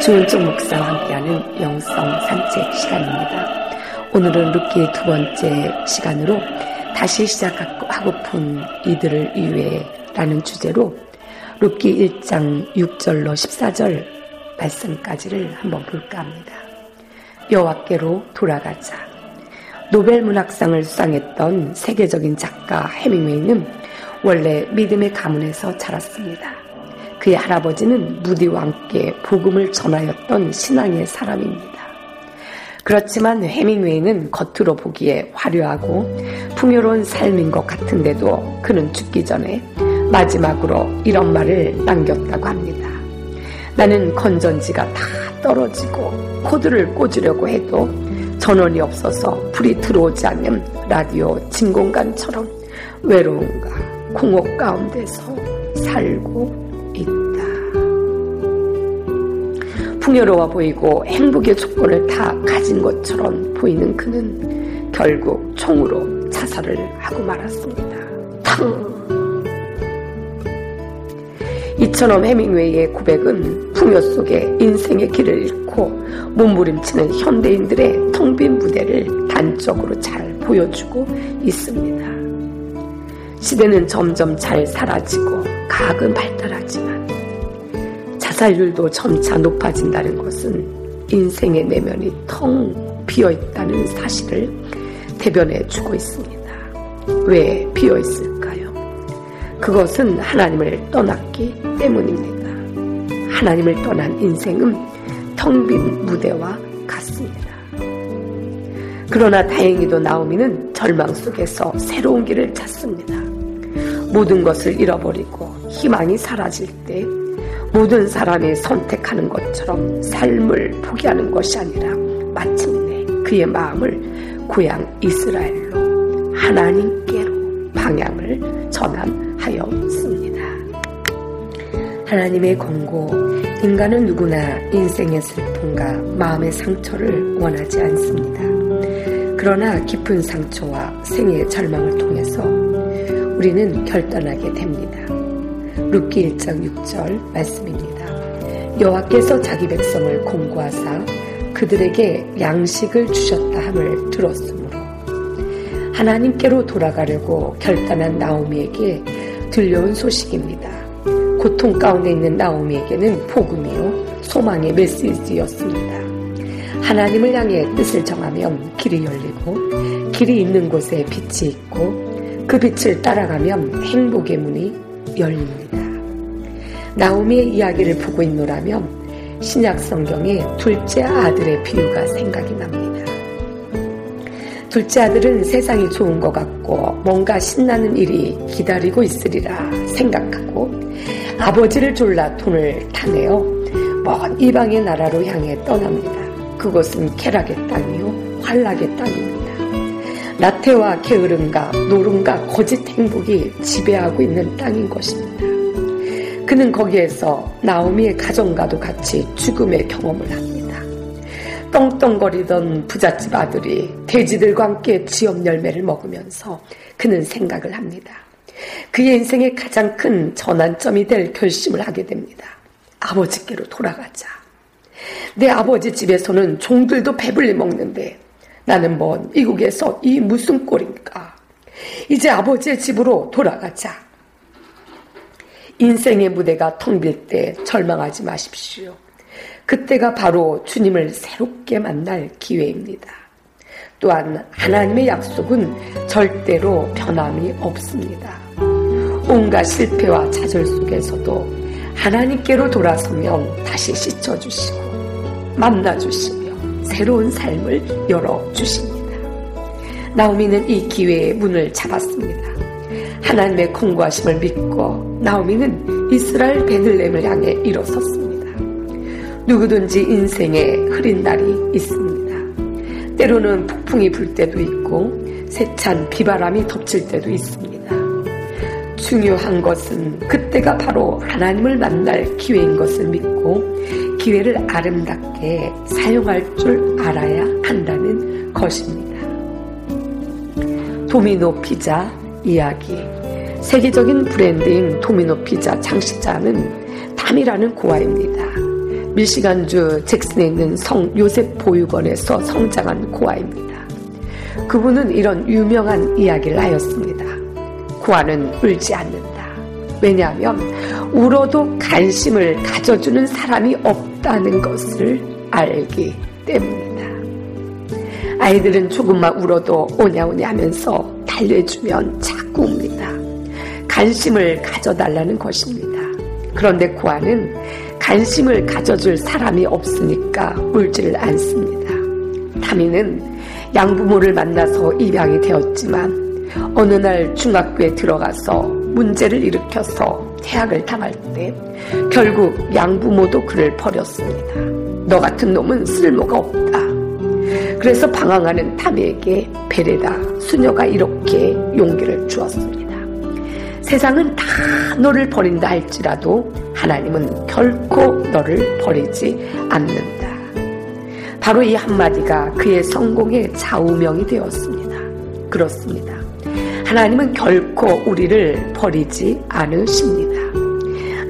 주은쪽 목사와 함께하는 영성 산책 시간입니다. 오늘은 룻기의 두 번째 시간으로 다시 시작하고픈 이들을 위해 라는 주제로 룻기 1장 6절로 14절 말씀까지를 한번 볼까 합니다. 여호와께로 돌아가자. 노벨 문학상을 수상했던 세계적인 작가 해밍웨이는 원래 믿음의 가문에서 자랐습니다. 그의 할아버지는 무디와 함께 복음을 전하였던 신앙의 사람입니다. 그렇지만 해밍웨이는 겉으로 보기에 화려하고 풍요로운 삶인 것 같은데도 그는 죽기 전에 마지막으로 이런 말을 남겼다고 합니다. 나는 건전지가 다 떨어지고 코드를 꽂으려고 해도 전원이 없어서 불이 들어오지 않는 라디오 진공관처럼 외로움과 공허 가운데서 살고 풍요로워 보이고 행복의 조건을 다 가진 것처럼 보이는 그는 결국 총으로 자살을 하고 말았습니다. 탕! 이처럼 해밍웨이의 고백은 풍요 속에 인생의 길을 잃고 몸부림치는 현대인들의 텅 빈 무대를 단적으로 잘 보여주고 있습니다. 시대는 점점 잘 사라지고 과학은 발달하지만 자살률도 점차 높아진다는 것은 인생의 내면이 텅 비어 있다는 사실을 대변해 주고 있습니다. 왜 비어 있을까요? 그것은 하나님을 떠났기 때문입니다. 하나님을 떠난 인생은 텅 빈 무대와 같습니다. 그러나 다행히도 나오미는 절망 속에서 새로운 길을 찾습니다. 모든 것을 잃어버리고 희망이 사라질 때 모든 사람이 선택하는 것처럼 삶을 포기하는 것이 아니라 마침내 그의 마음을 고향 이스라엘로 하나님께로 방향을 전환하였습니다. 하나님의 권고, 인간은 누구나 인생의 슬픔과 마음의 상처를 원하지 않습니다. 그러나 깊은 상처와 생의 절망을 통해서 우리는 결단하게 됩니다. 룻기 1장 6절 말씀입니다. 여호와께서 자기 백성을 공고하사 그들에게 양식을 주셨다 함을 들었으므로 하나님께로 돌아가려고 결단한 나오미에게 들려온 소식입니다. 고통 가운데 있는 나오미에게는 복음이요 소망의 메시지였습니다. 하나님을 향해 뜻을 정하면 길이 열리고 길이 있는 곳에 빛이 있고 그 빛을 따라가면 행복의 문이 열립니다. 나오미의 이야기를 보고 있노라면 신약 성경의 둘째 아들의 비유가 생각이 납니다. 둘째 아들은 세상이 좋은 것 같고 뭔가 신나는 일이 기다리고 있으리라 생각하고 아버지를 졸라 돈을 타내어 먼 이방의 나라로 향해 떠납니다. 그곳은 쾌락의 땅이요 환락의 땅입니 다. 나태와 게으름과 노름과 거짓 행복이 지배하고 있는 땅인 것입니다. 그는 거기에서 나오미의 가정과도 같이 죽음의 경험을 합니다. 떵떵거리던 부잣집 아들이 돼지들과 함께 지업 열매를 먹으면서 그는 생각을 합니다. 그의 인생의 가장 큰 전환점이 될 결심을 하게 됩니다. 아버지께로 돌아가자. 내 아버지 집에서는 종들도 배불리 먹는데 나는 뭔 이국에서 이 무슨 꼴인가. 이제 아버지의 집으로 돌아가자. 인생의 무대가 텅 빌 때 절망하지 마십시오. 그때가 바로 주님을 새롭게 만날 기회입니다. 또한 하나님의 약속은 절대로 변함이 없습니다. 온갖 실패와 좌절 속에서도 하나님께로 돌아서면 다시 씻어주시고 만나주시며 새로운 삶을 열어주십니다. 나오미는 이 기회의 문을 잡았습니다. 하나님의 공고하심을 믿고 나오미는 이스라엘 베들렘을 향해 일어섰습니다. 누구든지 인생에 흐린 날이 있습니다. 때로는 폭풍이 불 때도 있고 세찬 비바람이 덮칠 때도 있습니다. 중요한 것은 그때가 바로 하나님을 만날 기회인 것을 믿고 기회를 아름답게 사용할 줄 알아야 한다는 것입니다. 도미노 피자 이야기. 세계적인 브랜드인 도미노 피자 장식자는 담이라는 고아입니다. 밀시간주 잭슨에 있는 성 요셉 보육원에서 성장한 고아입니다. 그분은 이런 유명한 이야기를 하였습니다. 고아는 울지 않는다. 왜냐하면 울어도 관심을 가져주는 사람이 없다 는 것을 알기 때문이다. 아이들은 조금만 울어도 오냐오냐 하면서 달래주면 자꾸 웁니다. 관심을 가져달라는 것입니다. 그런데 고아는 관심을 가져줄 사람이 없으니까 울지를 않습니다. 타미는 양부모를 만나서 입양이 되었지만 어느 날 중학교에 들어가서 문제를 일으켜서 퇴학을 당할 때 결국 양부모도 그를 버렸습니다. 너 같은 놈은 쓸모가 없다. 그래서 방황하는 타미에게 베레다 수녀가 이렇게 용기를 주었습니다. 세상은 다 너를 버린다 할지라도 하나님은 결코 너를 버리지 않는다. 바로 이 한마디가 그의 성공의 좌우명이 되었습니다. 그렇습니다. 하나님은 결코 우리를 버리지 않으십니다.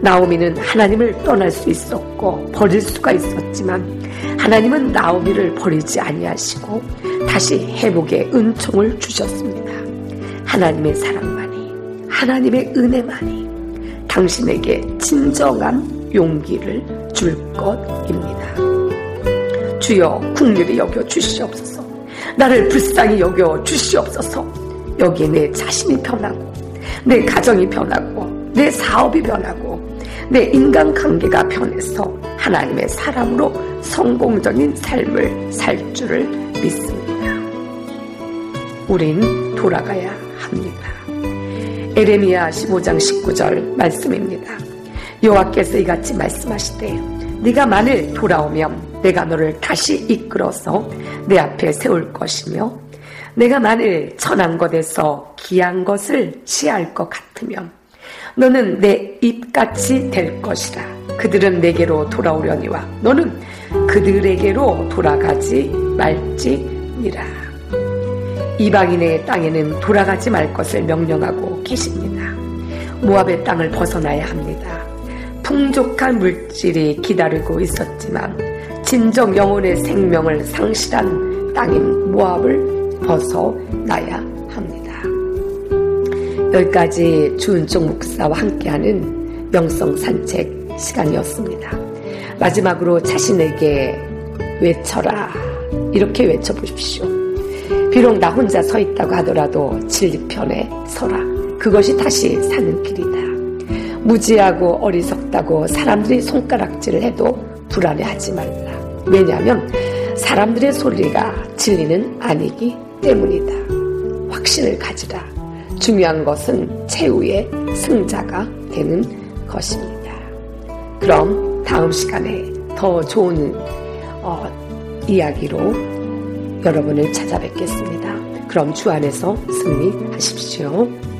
나오미는 하나님을 떠날 수 있었고 버릴 수가 있었지만 하나님은 나오미를 버리지 아니하시고 다시 회복의 은총을 주셨습니다. 하나님의 사랑만이 하나님의 은혜만이 당신에게 진정한 용기를 줄 것입니다. 주여 국률이 여겨 주시옵소서. 나를 불쌍히 여겨 주시옵소서. 여기에 내 자신이 변하고 내 가정이 변하고 내 사업이 변하고 내 인간관계가 변해서 하나님의 사람으로 성공적인 삶을 살 줄을 믿습니다. 우린 돌아가야 합니다. 에레미야 15장 19절 말씀입니다. 여호와께서 이같이 말씀하시되 네가 만일 돌아오면 내가 너를 다시 이끌어서 내 앞에 세울 것이며 내가 만일 천한 것에서 귀한 것을 취할 것 같으면 너는 내 입같이 될 것이라. 그들은 내게로 돌아오려니와 너는 그들에게로 돌아가지 말지니라. 이방인의 땅에는 돌아가지 말 것을 명령하고 계십니다. 모압의 땅을 벗어나야 합니다. 풍족한 물질이 기다리고 있었지만 진정 영혼의 생명을 상실한 땅인 모압을 벗어나야 합니다. 여기까지 주은총 목사와 함께하는 명성 산책 시간이었습니다. 마지막으로 자신에게 외쳐라. 이렇게 외쳐보십시오. 비록 나 혼자 서 있다고 하더라도 진리편에 서라. 그것이 다시 사는 길이다. 무지하고 어리석다고 사람들이 손가락질을 해도 불안해하지 말라. 왜냐하면 사람들의 소리가 진리는 아니기 때문이다. 확신을 가지라. 중요한 것은 최후의 승자가 되는 것입니다. 그럼 다음 시간에 더 좋은 어, 이야기로 여러분을 찾아뵙겠습니다. 그럼 주 안에서 승리하십시오.